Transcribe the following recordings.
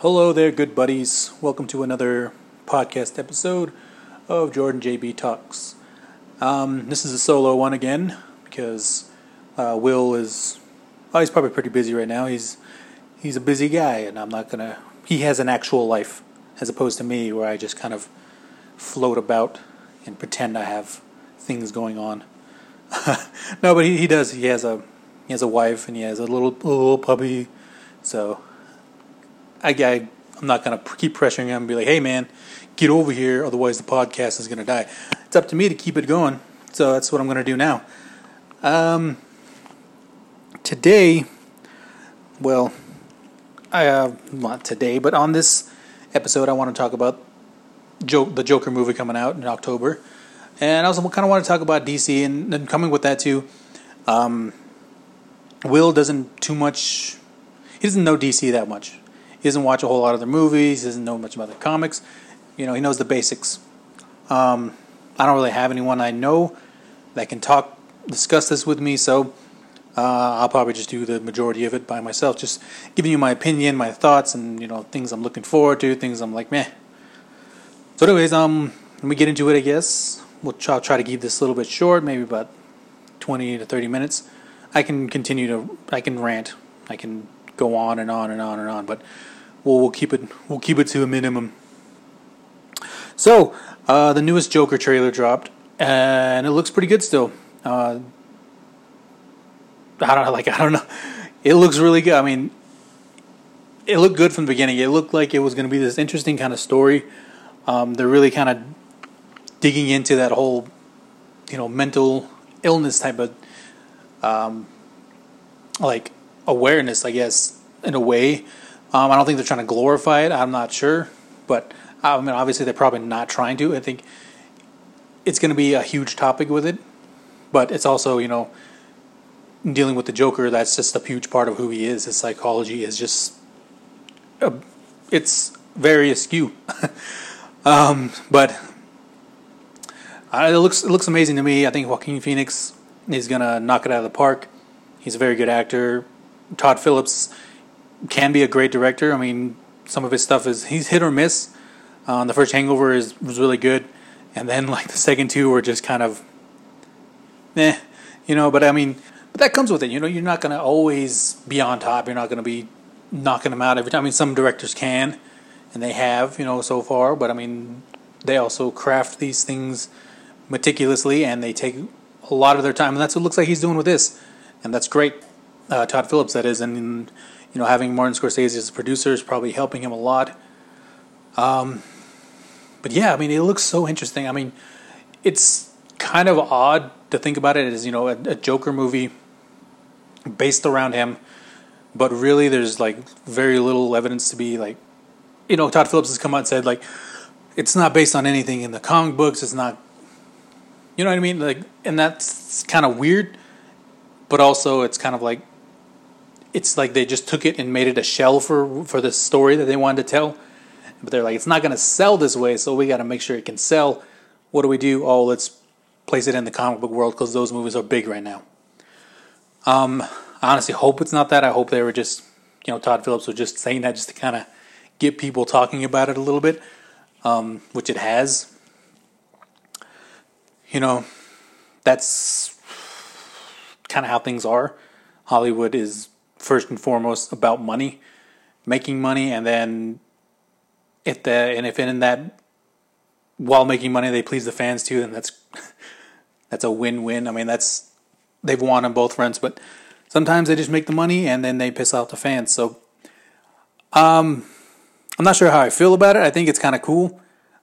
Hello there, good buddies. Welcome to another podcast episode of Jordan JB Talks. Um, this is a solo one again because uh, Will is oh, he's probably pretty busy right now. He's he's a busy guy, and I'm not gonna. He has an actual life as opposed to me, where I just kind of float about and pretend I have things going on. no, but he, he does. He has a he has a wife and he has a little little puppy. So I, I I'm not gonna keep pressuring him and be like, hey man, get over here, otherwise the podcast is gonna die. It's up to me to keep it going. So that's what I'm gonna do now. Um, today, well, I uh, not today, but on this episode, I want to talk about the Joker movie coming out in October, and I also kind of want to talk about DC and, and coming with that too. Um, Will doesn't too much. He doesn't know DC that much. He doesn't watch a whole lot of their movies. Doesn't know much about the comics. You know, he knows the basics. Um, I don't really have anyone I know that can talk, discuss this with me. So uh, I'll probably just do the majority of it by myself, just giving you my opinion, my thoughts, and you know things I'm looking forward to, things I'm like meh. So, anyways, um, let me get into it. I guess we'll try, try to keep this a little bit short, maybe about twenty to thirty minutes. I can continue to, I can rant, I can go on and on and on and on, but we'll we'll keep it we'll keep it to a minimum. So, uh, the newest Joker trailer dropped, and it looks pretty good still. Uh, I don't know, like I don't know. It looks really good. I mean, it looked good from the beginning. It looked like it was going to be this interesting kind of story. Um, they're really kind of digging into that whole, you know, mental illness type of, um, like awareness, I guess, in a way. Um, I don't think they're trying to glorify it. I'm not sure, but I mean, obviously they're probably not trying to. I think it's going to be a huge topic with it, but it's also you know dealing with the Joker. That's just a huge part of who he is. His psychology is just a, it's very askew. um, but uh, it looks it looks amazing to me. I think Joaquin Phoenix is gonna knock it out of the park. He's a very good actor. Todd Phillips can be a great director. I mean, some of his stuff is he's hit or miss. Uh, the first Hangover is was really good, and then like the second two were just kind of, eh, you know. But I mean, but that comes with it. You know, you're not gonna always be on top. You're not gonna be knocking them out every time. I mean, some directors can, and they have, you know, so far. But I mean, they also craft these things meticulously, and they take a lot of their time, and that's what looks like he's doing with this, and that's great. Uh, Todd Phillips, that is, and you know, having Martin Scorsese as a producer is probably helping him a lot. Um, but yeah, I mean, it looks so interesting. I mean, it's kind of odd to think about it as you know a, a Joker movie based around him, but really there's like very little evidence to be like, you know, Todd Phillips has come out and said like, it's not based on anything in the comic books. It's not, you know what I mean? Like, and that's kind of weird, but also it's kind of like, it's like they just took it and made it a shell for for the story that they wanted to tell. But they're like, it's not going to sell this way, so we got to make sure it can sell. What do we do? Oh, let's place it in the comic book world because those movies are big right now. Um, I honestly hope it's not that. I hope they were just, you know, Todd Phillips was just saying that just to kind of get people talking about it a little bit, um, which it has. You know, that's kind of how things are. Hollywood is first and foremost about money, making money, and then if the and if in that while making money they please the fans too, then that's that's a win-win. I mean, that's they've won on both fronts, but sometimes they just make the money and then they piss off the fans. So, um, I'm not sure how I feel about it. I think it's kind of cool.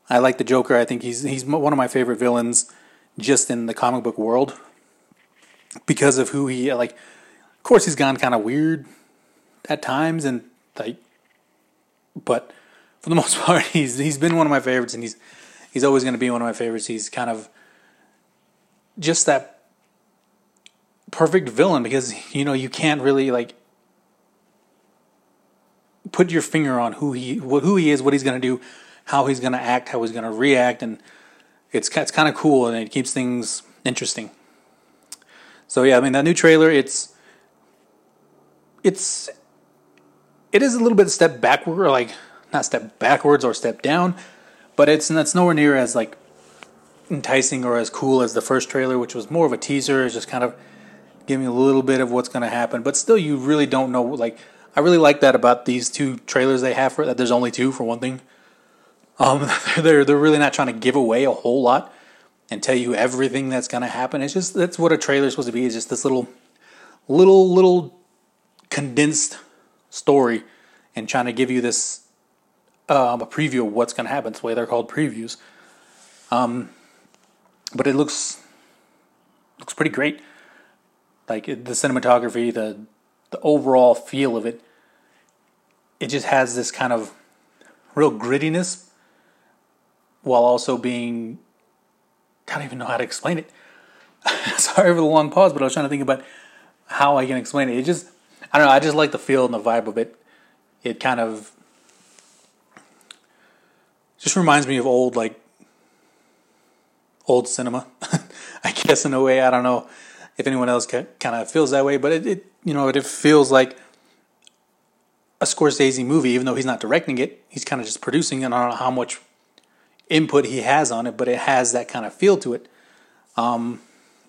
I like the Joker. I think he's he's one of my favorite villains, just in the comic book world, because of who he like. Course, he's gone kind of weird at times, and like, but for the most part, he's he's been one of my favorites, and he's he's always going to be one of my favorites. He's kind of just that perfect villain because you know you can't really like put your finger on who he what who he is, what he's going to do, how he's going to act, how he's going to react, and it's it's kind of cool and it keeps things interesting. So yeah, I mean that new trailer, it's it's it is a little bit step backward, or like not step backwards or step down, but it's that's nowhere near as like enticing or as cool as the first trailer, which was more of a teaser. It's just kind of giving a little bit of what's going to happen, but still, you really don't know. Like, I really like that about these two trailers they have for that. There's only two for one thing. Um, they're they're really not trying to give away a whole lot and tell you everything that's going to happen. It's just that's what a trailer is supposed to be. Is just this little, little, little condensed story, and trying to give you this um, a preview of what's going to happen. That's why they're called previews. Um, but it looks looks pretty great. Like the cinematography, the the overall feel of it, it just has this kind of real grittiness, while also being I don't even know how to explain it. Sorry for the long pause, but I was trying to think about how I can explain it. It just I don't know. I just like the feel and the vibe of it. It kind of just reminds me of old like old cinema. I guess in a way, I don't know if anyone else kind of feels that way, but it, it you know it feels like a Scorsese movie, even though he's not directing it. He's kind of just producing it. I don't know how much input he has on it, but it has that kind of feel to it. Um,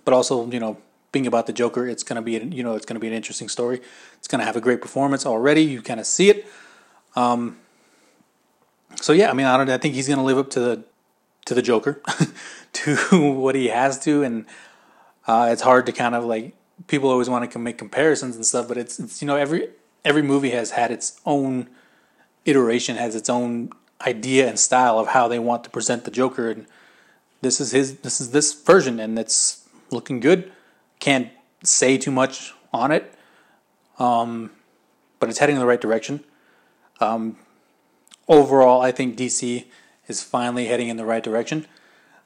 but also, you know, being about the Joker, it's gonna be you know it's gonna be an interesting story. It's gonna have a great performance already. You kind of see it. Um, so yeah, I mean, I don't. I think he's gonna live up to the to the Joker, to what he has to, and uh, it's hard to kind of like people always want to make comparisons and stuff, but it's it's you know every every movie has had its own iteration, has its own idea and style of how they want to present the Joker, and this is his this is this version, and it's looking good. Can't say too much on it, um, but it's heading in the right direction. Um, overall, I think DC is finally heading in the right direction.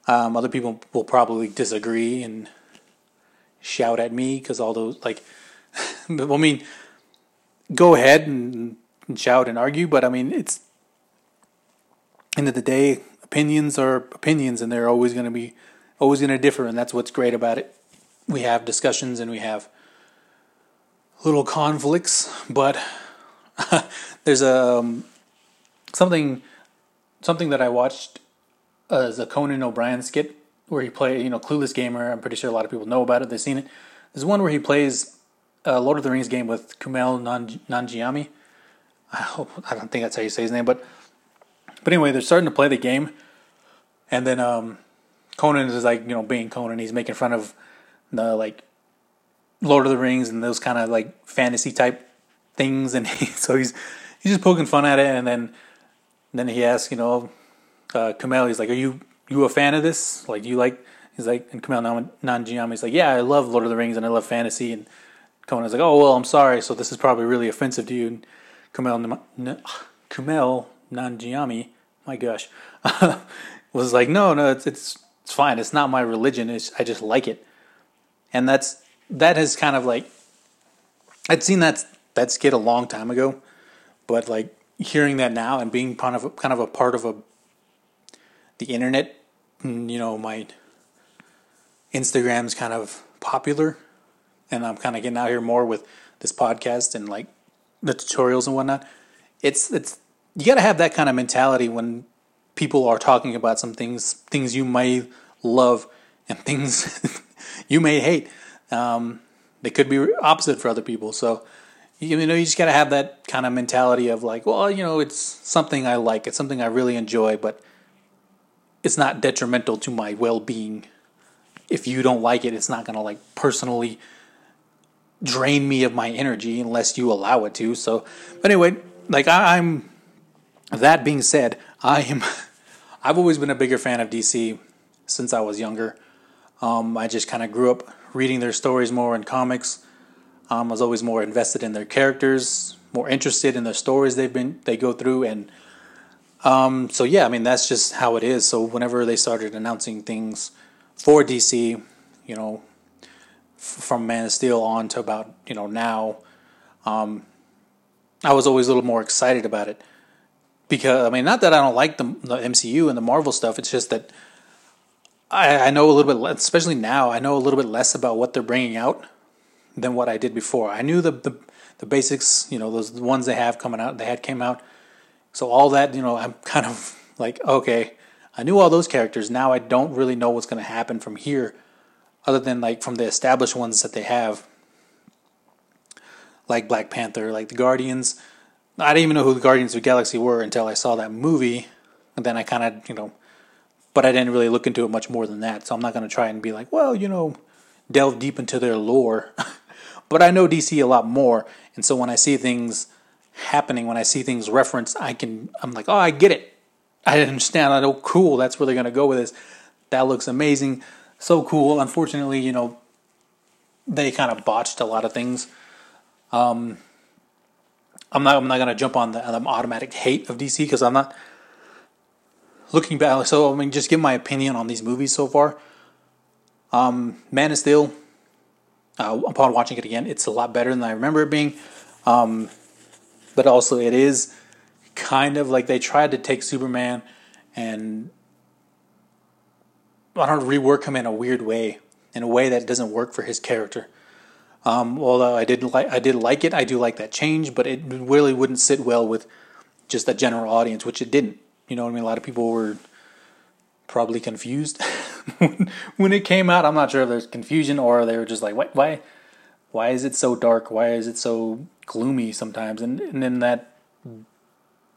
Um, other people will probably disagree and shout at me because all those like, I mean, go ahead and, and shout and argue, but I mean, it's end of the day, opinions are opinions, and they're always going to be always going to differ, and that's what's great about it. We have discussions and we have little conflicts, but there's a um, something something that I watched uh, as a Conan O'Brien skit where he played, you know, Clueless Gamer. I'm pretty sure a lot of people know about it. They've seen it. There's one where he plays a Lord of the Rings game with Kumail Nanjiani. I hope I don't think that's how you say his name, but but anyway, they're starting to play the game, and then um, Conan is like you know being Conan. He's making fun of the like Lord of the Rings and those kind of like fantasy type things, and he, so he's he's just poking fun at it, and then then he asks, you know, uh, Kumail, he's like, "Are you you a fan of this? Like, do you like?" He's like, and Kumail Nanjiani, he's like, "Yeah, I love Lord of the Rings and I love fantasy." And Conan's like, "Oh well, I'm sorry. So this is probably really offensive to you." And Kumail Kumail Nanjiani, my gosh, was like, "No, no, it's it's it's fine. It's not my religion. It's I just like it." And that's that has kind of like I'd seen that that skit a long time ago, but like hearing that now and being kind of kind of a part of a the internet, mm, you know, my Instagram's kind of popular, and I'm kind of getting out here more with this podcast and like the tutorials and whatnot. It's it's you got to have that kind of mentality when people are talking about some things things you may love and things you may hate. Um, they could be opposite for other people. So you know you just got to have that kind of mentality of like, well, you know, it's something I like, it's something I really enjoy, but it's not detrimental to my well-being. If you don't like it, it's not going to like personally drain me of my energy unless you allow it to. So, but anyway, like I, I'm. That being said, I am. I've always been a bigger fan of DC since I was younger. Um, I just kind of grew up reading their stories more in comics. Um, I was always more invested in their characters, more interested in the stories they've been they go through, and um, so yeah, I mean that's just how it is. So whenever they started announcing things for DC, you know, f- from Man of Steel on to about you know now, um, I was always a little more excited about it because I mean not that I don't like the, the MCU and the Marvel stuff. It's just that I, I know a little bit, especially now. I know a little bit less about what they're bringing out than what I did before. I knew the the, the basics, you know, those ones they have coming out, they had came out. So all that, you know, I'm kind of like, okay, I knew all those characters. Now I don't really know what's going to happen from here, other than like from the established ones that they have, like Black Panther, like the Guardians. I didn't even know who the Guardians of the Galaxy were until I saw that movie, and then I kind of, you know, but I didn't really look into it much more than that. So I'm not going to try and be like, well, you know, delve deep into their lore. but I know DC a lot more, and so when I see things happening, when I see things referenced, I can, I'm like, oh, I get it. I understand. I know, cool. That's where they're going to go with this. That looks amazing. So cool. Unfortunately, you know, they kind of botched a lot of things. Um, I'm not. I'm not gonna jump on the um, automatic hate of DC because I'm not looking back. So I mean, just give my opinion on these movies so far. Um, Man of Steel. Uh, upon watching it again, it's a lot better than I remember it being. Um, but also, it is kind of like they tried to take Superman and I don't rework him in a weird way, in a way that doesn't work for his character. Um, although I did like I did like it, I do like that change, but it really wouldn't sit well with just the general audience, which it didn't. You know what I mean? A lot of people were probably confused when it came out. I'm not sure if there's confusion or they were just like, why, why, why is it so dark? Why is it so gloomy sometimes? And and then that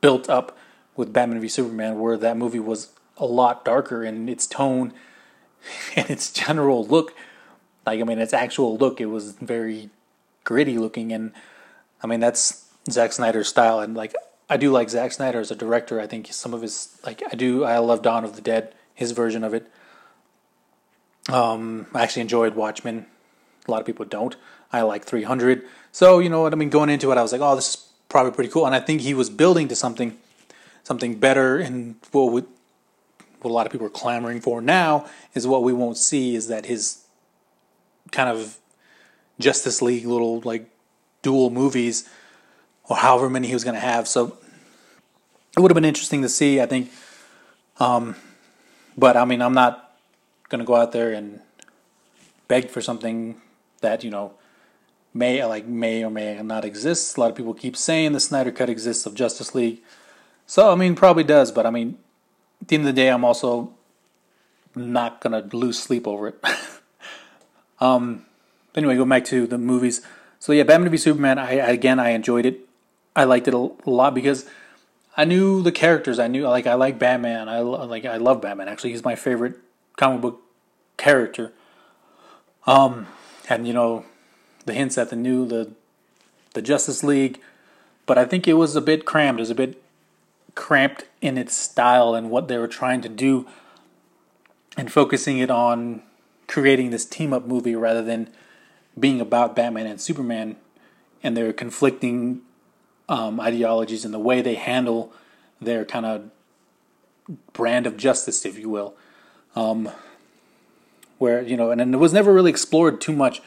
built up with Batman v Superman, where that movie was a lot darker in its tone and its general look like I mean, its actual look, it was very gritty looking, and I mean that's Zack Snyder's style. And like I do like Zack Snyder as a director. I think some of his like I do I love Dawn of the Dead, his version of it. Um, I actually enjoyed Watchmen. A lot of people don't. I like 300. So you know what I mean. Going into it, I was like, oh, this is probably pretty cool. And I think he was building to something, something better. And what what a lot of people are clamoring for now is what we won't see is that his kind of Justice League little like dual movies or however many he was going to have. So it would have been interesting to see, I think. Um, but I mean, I'm not going to go out there and beg for something that, you know, may like may or may not exist. A lot of people keep saying the Snyder Cut exists of Justice League. So I mean, probably does, but I mean, at the end of the day, I'm also not gonna lose sleep over it. Um, anyway, go back to the movies. So yeah, Batman v Superman. I again, I enjoyed it. I liked it a lot because I knew the characters. I knew like I like Batman. I like I love Batman. Actually, he's my favorite comic book character. Um, and you know, the hints at the new the the Justice League, but I think it was a bit crammed. It was a bit cramped in its style and what they were trying to do, and focusing it on creating this team up movie rather than being about Batman and Superman and their conflicting um, ideologies and the way they handle their kind of brand of justice, if you will. Um, where, you know, and, and it was never really explored too much,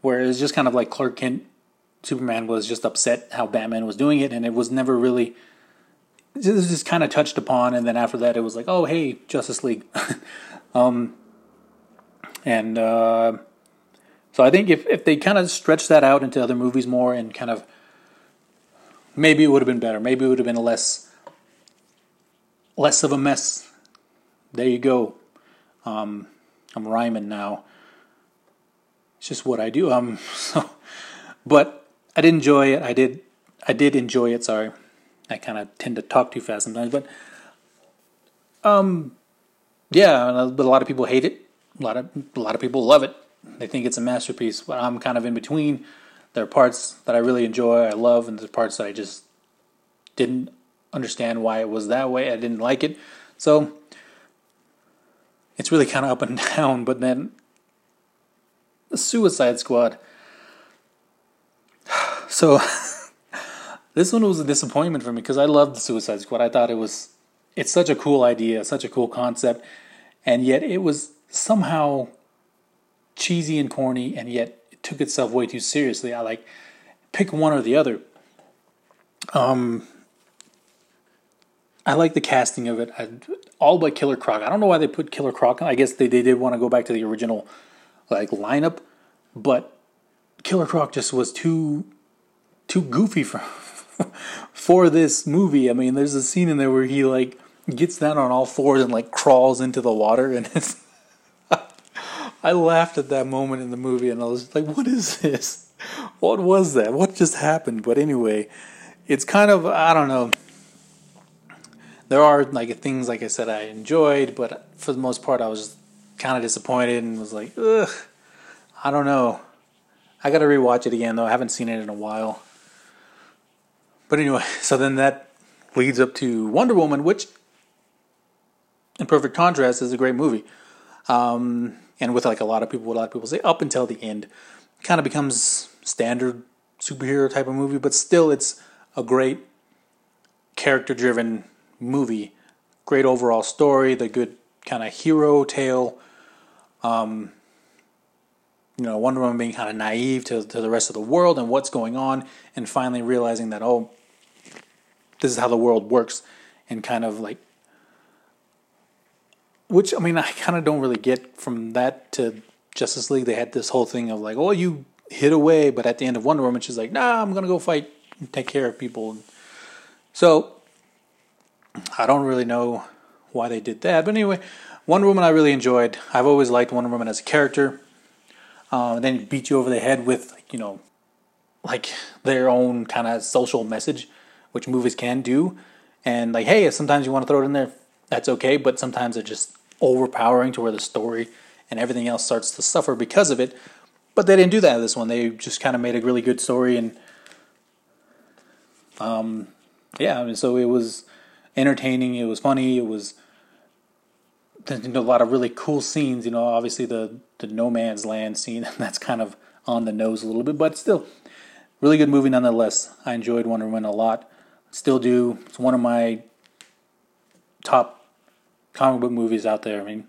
where it was just kind of like Clark Kent, Superman was just upset how Batman was doing it, and it was never really. Just kind of touched upon, and then after that, it was like, oh, hey, Justice League. um, and uh, so I think if, if they kind of stretch that out into other movies more and kind of maybe it would have been better. Maybe it would have been less less of a mess. There you go. Um, I'm rhyming now. It's just what I do. Um, so, but I did enjoy it. I did. I did enjoy it. Sorry, I kind of tend to talk too fast sometimes. But um, yeah, but a lot of people hate it a lot of a lot of people love it. They think it's a masterpiece, but I'm kind of in between. There are parts that I really enjoy, I love, and there's parts that I just didn't understand why it was that way. I didn't like it, so it's really kind of up and down. But then the Suicide Squad. So this one was a disappointment for me because I loved the Suicide Squad. I thought it was it's such a cool idea, such a cool concept, and yet it was somehow cheesy and corny, and yet took itself way too seriously. I like pick one or the other. Um, I like the casting of it. I, all but Killer Croc. I don't know why they put Killer Croc. I guess they, they did want to go back to the original like lineup, but Killer Croc just was too too goofy for for this movie. I mean, there's a scene in there where he like gets down on all fours and like crawls into the water, and it's. I laughed at that moment in the movie, and I was like, "What is this? What was that? What just happened?" But anyway, it's kind of I don't know. There are like things, like I said, I enjoyed, but for the most part, I was kind of disappointed and was like, "Ugh." I don't know. I got to rewatch it again though. I haven't seen it in a while. But anyway, so then that leads up to Wonder Woman, which, in perfect contrast, is a great movie. Um, and with like a lot of people, what a lot of people say up until the end, kind of becomes standard superhero type of movie, but still, it's a great character-driven movie. Great overall story, the good kind of hero tale. Um, you know, Wonder Woman being kind of naive to, to the rest of the world and what's going on, and finally realizing that, oh, this is how the world works, and kind of like, which, I mean, I kind of don't really get from that to Justice League. They had this whole thing of like, oh, you hid away, but at the end of Wonder Woman, she's like, nah, I'm to go fight and take care of people. So, I don't really know why they did that, but anyway, Wonder Woman I really enjoyed. I've always liked Wonder Woman as a character. Uh, then beat you over the head with you know like their own kind of social message, which movies can do. And like, hey, sometimes you want to throw it in there, that's okay. But sometimes they're just overpowering to where the story and everything else starts to suffer because of it. But they didn't do that in this one. They just kind of made a really good story and um, yeah. I mean, so it was entertaining. It was funny. It was know, a lot of really cool scenes. You know, obviously the the no man's land scene that's kind of on the nose a little bit, but still really good movie nonetheless. I enjoyed Wonder Woman a lot. Still do. It's one of my top comic book movies out there. I mean,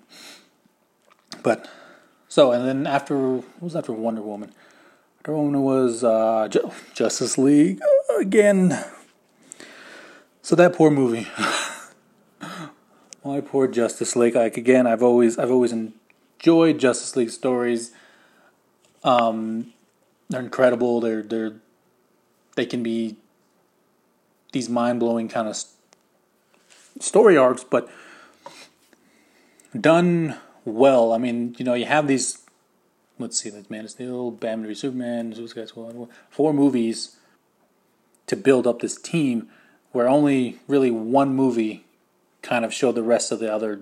but so and then after what was after Wonder Woman? Wonder Woman was uh, Justice League again. So that poor movie. My poor Justice League. Like again, I've always I've always enjoyed Justice League stories. Um, they're incredible. They're they're they can be these mind blowing kind of story arcs, but done well. I mean, you know, you have these. Let's see, like Man of Steel, Batman v Superman, Suicide Squad, four movies to build up this team, where only really one movie kind of showed the rest of the other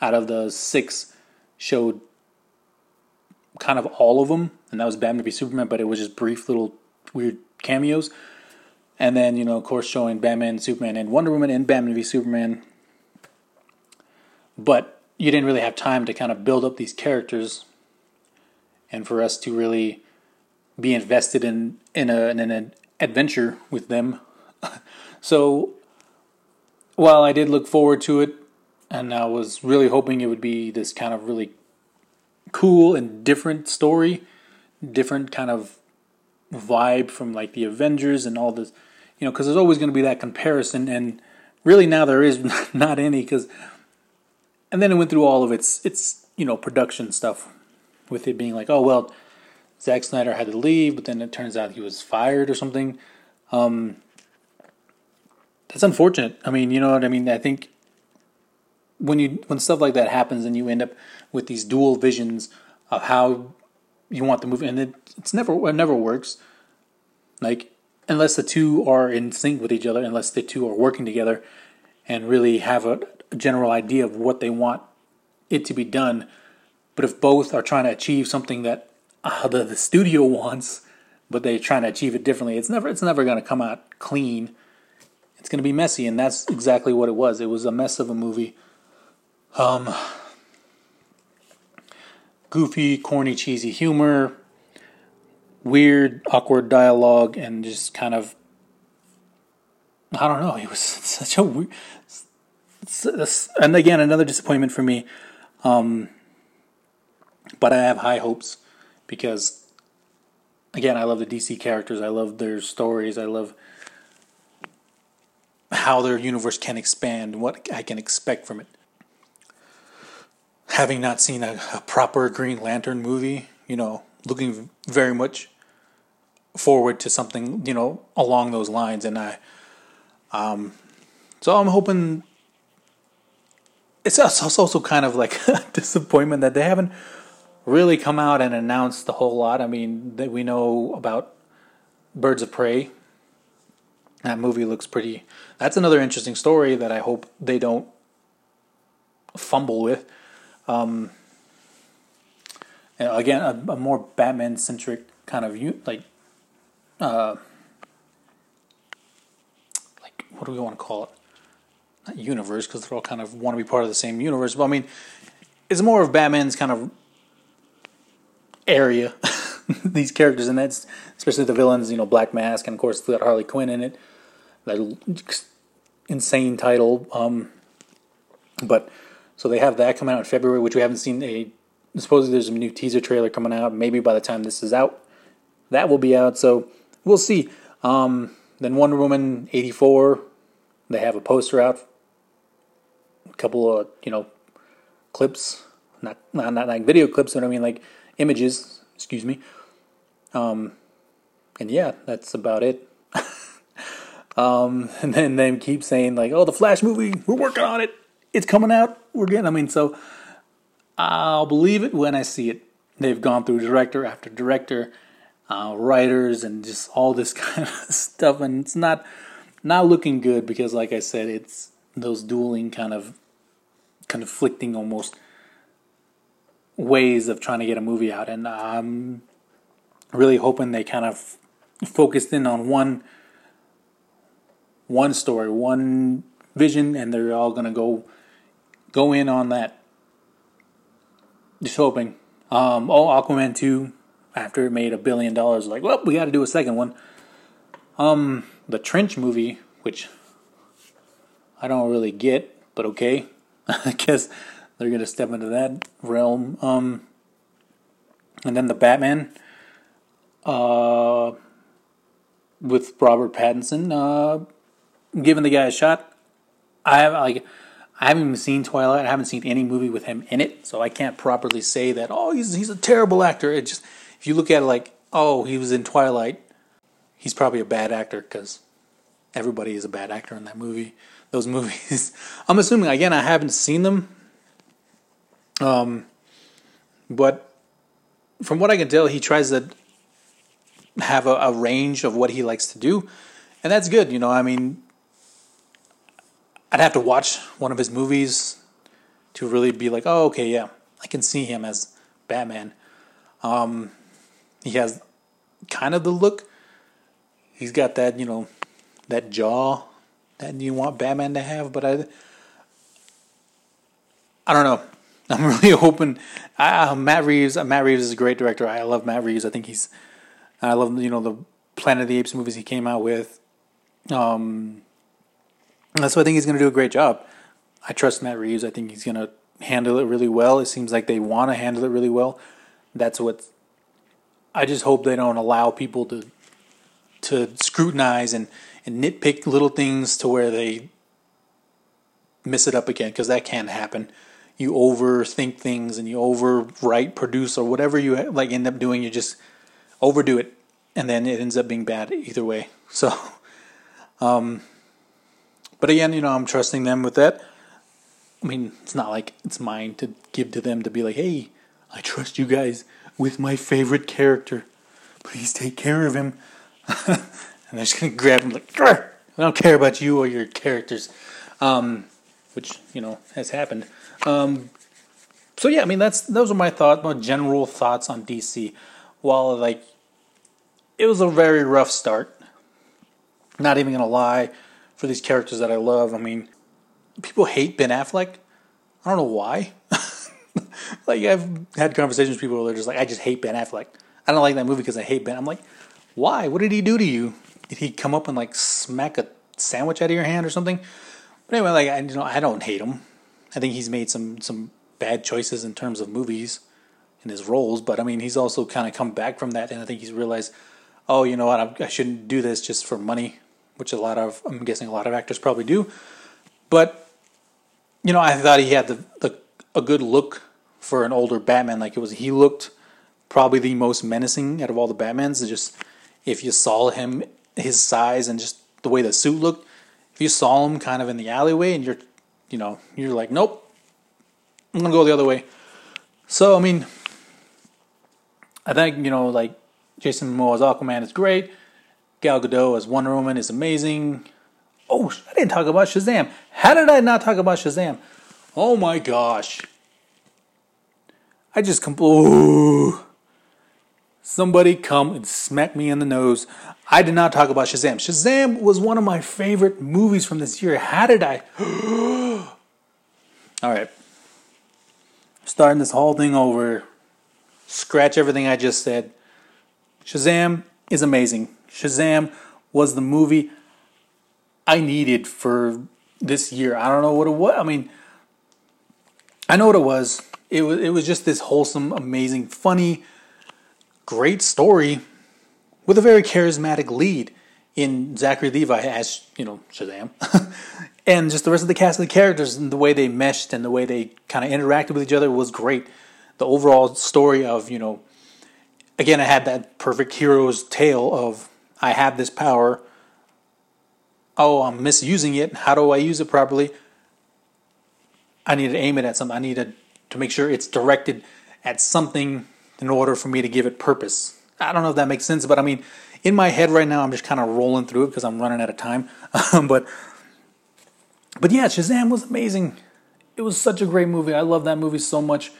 out of the six showed kind of all of them and that was batman v superman but it was just brief little weird cameos and then you know of course showing batman superman and wonder woman and batman v superman but you didn't really have time to kind of build up these characters and for us to really be invested in in, a, in an adventure with them. So while I did look forward to it, and I was really hoping it would be this kind of really cool and different story, different kind of vibe from like the Avengers and all this, you know, because there's always going to be that comparison, and really now there is not any because, and then it went through all of its its you know production stuff, with it being like, oh well, Zack Snyder had to leave, but then it turns out he was fired or something. Um, that's unfortunate. I mean, you know what I mean? I think when you when stuff like that happens and you end up with these dual visions of how you want the movie and it, it's never it never works. Like unless the two are in sync with each other, unless the two are working together and really have a, a general idea of what they want it to be done. But if both are trying to achieve something that uh, the, the studio wants, but they're trying to achieve it differently, it's never it's never going to come out clean it's going to be messy, and that's exactly what it was. It was a mess of a movie. Um, goofy, corny, cheesy humor, weird, awkward dialogue, and just kind of I don't know. It was such a weird. And again, another disappointment for me. Um, but I have high hopes because, again, I love the DC characters. I love their stories. I love how their universe can expand, and what I can expect from it. Having not seen a, a proper Green Lantern movie, you know, looking very much forward to something you know along those lines, and I, um, so I'm hoping. It's also kind of like a disappointment that they haven't really come out and announced the whole lot. I mean, that we know about Birds of Prey. That movie looks pretty. That's another interesting story that I hope they don't fumble with. Um, again, a, a more Batman centric kind of like, uh, like what do we want to call it? Not universe because they're all kind of want to be part of the same universe. But I mean, it's more of Batman's kind of area. these characters, and that's especially the villains. You know, Black Mask, and of course, got Harley Quinn in it. That insane title. Um, but so they have that coming out in February, which we haven't seen. A supposedly there's a new teaser trailer coming out. Maybe by the time this is out, that will be out. So we'll see. Um, then Wonder Woman eighty four. They have a poster out. Couple of you know clips, not not not like video clips, but I mean like images. Excuse me. Um, and yeah, that's about it. um, and then they keep saying like, "Oh, the Flash movie, we're working on it. It's coming out. We're getting." I mean, so I'll believe it when I see it. They've gone through director after director, uh, writers, and just all this kind of stuff, and it's not not looking good because, like I said, it's those dueling kind of conflicting almost ways of trying to get a movie out, and I'm really hoping they kind of focused in on one one story, one vision, and they're all gonna go go in on that. Just hoping. Um, oh, Aquaman two, after it made a billion dollars, like, well, we got to do a second one. Um, the Trench movie, which I don't really get, but okay, I guess they're gonna step into that realm. Um, and then the Batman, uh, with Robert Pattinson, uh, giving the guy a shot. I have like I haven't even seen Twilight. I haven't seen any movie with him in it, so I can't properly say that. Oh, he's he's a terrible actor. It just if you look at it like, oh, he was in Twilight, he's probably a bad actor because everybody is a bad actor in that movie. Those movies. I'm assuming again. I haven't seen them. Um, but from what I can tell, he tries to have a, a range of what he likes to do, and that's good. You know, I mean, I'd have to watch one of his movies to really be like, oh, okay, yeah, I can see him as Batman. Um, he has kind of the look. He's got that, you know, that jaw that you want Batman to have, but I, I don't know. I'm really hoping. Uh, Matt Reeves. Uh, Matt Reeves is a great director. I love Matt Reeves. I think he's. I love you know the Planet of the Apes movies he came out with. Um, so I think he's going to do a great job. I trust Matt Reeves. I think he's going to handle it really well. It seems like they want to handle it really well. That's what. I just hope they don't allow people to to scrutinize and, and nitpick little things to where they miss it up again because that can happen you overthink things and you overwrite, produce, or whatever you like end up doing. You just overdo it, and then it ends up being bad either way. So, um, but again, you know, I'm trusting them with that. I mean, it's not like it's mine to give to them to be like, hey, I trust you guys with my favorite character. Please take care of him. and they're just gonna grab him like, I don't care about you or your characters, um, which you know has happened. Um, so yeah, I mean that's those are my thoughts, my general thoughts on DC. While like it was a very rough start. Not even gonna lie, for these characters that I love. I mean, people hate Ben Affleck. I don't know why. like I've had conversations with people where they're just like, I just hate Ben Affleck. I don't like that movie because I hate Ben. I'm like, why? What did he do to you? Did he come up and like smack a sandwich out of your hand or something? But anyway, like I you know I don't hate him. I think he's made some some bad choices in terms of movies and his roles, but I mean he's also kind of come back from that, and I think he's realized, oh, you know what, I, I shouldn't do this just for money, which a lot of I'm guessing a lot of actors probably do, but you know I thought he had the, the a good look for an older Batman. Like it was, he looked probably the most menacing out of all the Batmans. Just if you saw him, his size and just the way the suit looked, if you saw him kind of in the alleyway and you're, you know, you're like, nope, I'm gonna go the other way. So I mean, I think you know, like Jason Momoa as Aquaman is great. Gal Gadot as Wonder Woman is amazing. Oh, I didn't talk about Shazam. How did I not talk about Shazam? Oh my gosh. I just come. Somebody come and smack me in the nose. I did not talk about Shazam. Shazam was one of my favorite movies from this year. How did I? All right. Starting this whole thing over. Scratch everything I just said. Shazam is amazing. Shazam was the movie I needed for this year. I don't know what it was. I mean, I know what it was. It was it was just this wholesome, amazing, funny, great story with a very charismatic lead in Zachary Levi as you know Shazam, and just the rest of the cast of the characters and the way they meshed and the way they kind of interacted with each other was great. The overall story of you know, again, I had that perfect hero's tale of I have this power. Oh, I'm misusing it. How do I use it properly? I need to aim it at something. I need to, to make sure it's directed at something in order for me to give it purpose. I don't know if that makes sense, but I mean, in my head right now, I'm just kind of rolling through it because I'm running out of time. but, but yeah, Shazam was amazing. It was such a great movie. I love that movie so much.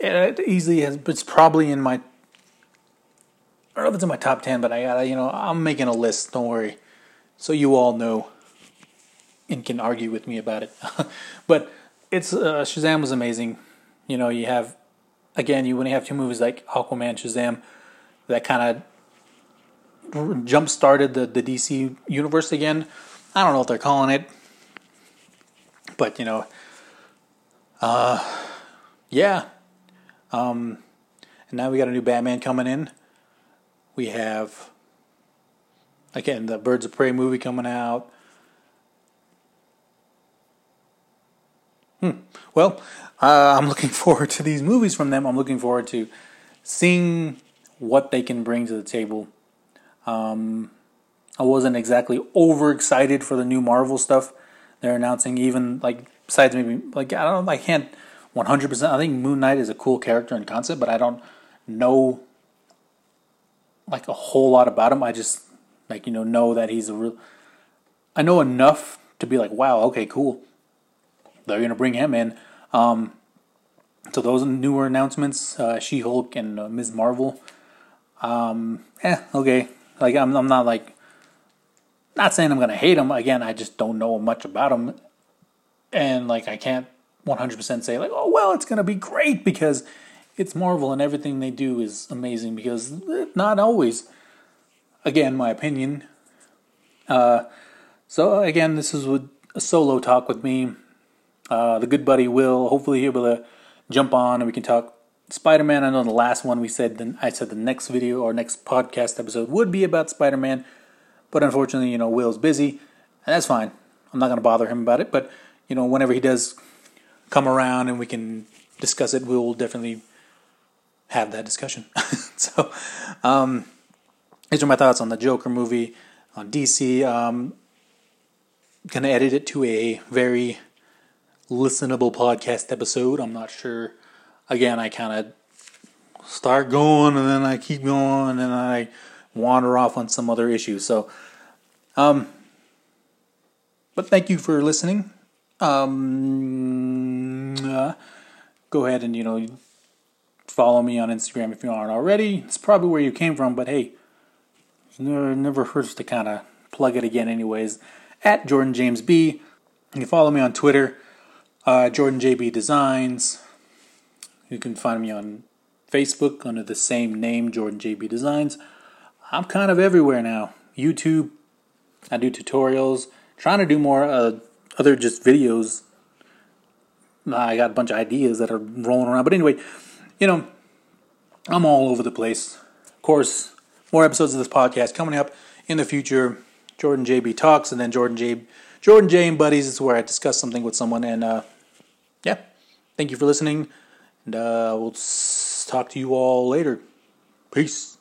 It easily has. It's probably in my. I don't know if it's in my top ten, but I got you know I'm making a list. Don't worry, so you all know and can argue with me about it. but it's uh, Shazam was amazing. You know, you have again, you you have two movies like Aquaman, Shazam, that kind of jump started the the DC universe again. I don't know what they're calling it, but you know, uh, yeah. Um, and now we got a new Batman coming in. We have again the Birds of Prey movie coming out. Hmm. Well, uh, I'm looking forward to these movies from them. I'm looking forward to seeing what they can bring to the table. Um, I wasn't exactly overexcited for the new Marvel stuff they're announcing. Even like besides maybe like I don't know, I can't 100. percent I think Moon Knight is a cool character and concept, but I don't know like a whole lot about him. I just like you know know that he's a real. I know enough to be like, wow, okay, cool they're going to bring him in. Um, so those newer announcements, uh, She Hulk and uh, Ms. Marvel. Um, eh, okay. Like I'm, I'm not like, not saying I'm gonna hate them. Again, I just don't know much about them, and like I can't 100% say like, oh well, it's gonna be great because it's Marvel and everything they do is amazing. Because eh, not always. Again, my opinion. Uh, so again, this is a solo talk with me. Uh, the good buddy will hopefully he'll be able to jump on and we can talk Spider Man. I know the last one we said then I said the next video or next podcast episode would be about Spider Man, but unfortunately, you know, Will's busy, and that's fine. I'm not going to bother him about it, but you know, whenever he does come around and we can discuss it, we'll definitely have that discussion. so, um, these are my thoughts on the Joker movie on DC. Um, gonna edit it to a very listenable podcast episode. I'm not sure. Again, I kind of start going and then I keep going and I wander off on some other issue. So, um, but thank you for listening. Um, uh, go ahead and you know follow me on Instagram if you aren't already. It's probably where you came from, but hey, never, never hurts to kind of plug it again, anyways. At Jordan James B. You follow me on Twitter uh, Jordan JB Designs. You can find me on Facebook under the same name, Jordan JB Designs. I'm kind of everywhere now. YouTube, I do tutorials. Trying to do more uh, other just videos. I got a bunch of ideas that are rolling around. But anyway, you know, I'm all over the place. Of course, more episodes of this podcast coming up in the future. Jordan JB Talks, and then Jordan J. Jordan J and Buddies is where I discuss something with someone. And uh, yeah, thank you for listening. And uh, we'll talk to you all later. Peace.